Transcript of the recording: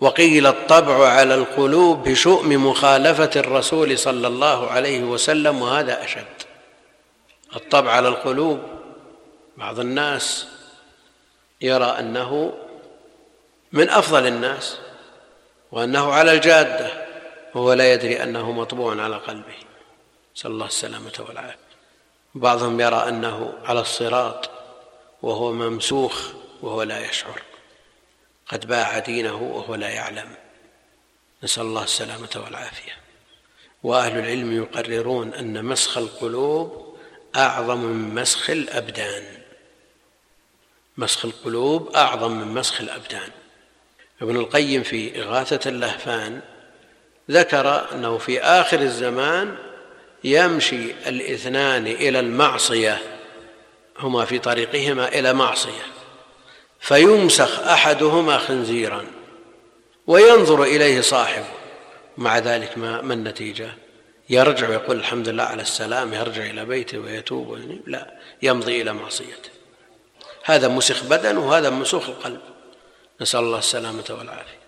وقيل الطبع على القلوب بشؤم مخالفة الرسول صلى الله عليه وسلم وهذا أشد. الطبع على القلوب بعض الناس يرى أنه من أفضل الناس وأنه على الجادة وهو لا يدري أنه مطبوع على قلبه. نسال الله السلامه والعافيه بعضهم يرى أنه على الصراط وهو ممسوخ وهو لا يشعر. قد باع دينه وهو لا يعلم. نسأل الله السلامة والعافية. وأهل العلم يقررون أن مسخ القلوب أعظم من مسخ الأبدان. مسخ القلوب أعظم من مسخ الأبدان. ابن القيم في إغاثة اللهفان ذكر أنه في آخر الزمان يمشي الاثنان إلى المعصية هما في طريقهما إلى معصية. فيمسخ أحدهما خنزيرا وينظر إليه صاحبه مع ذلك ما, ما النتيجة؟ يرجع ويقول الحمد لله على السلام يرجع إلى بيته ويتوب لا يمضي إلى معصيته. هذا مسخ بدن وهذا مسوخ القلب. نسأل الله السلامة والعافية.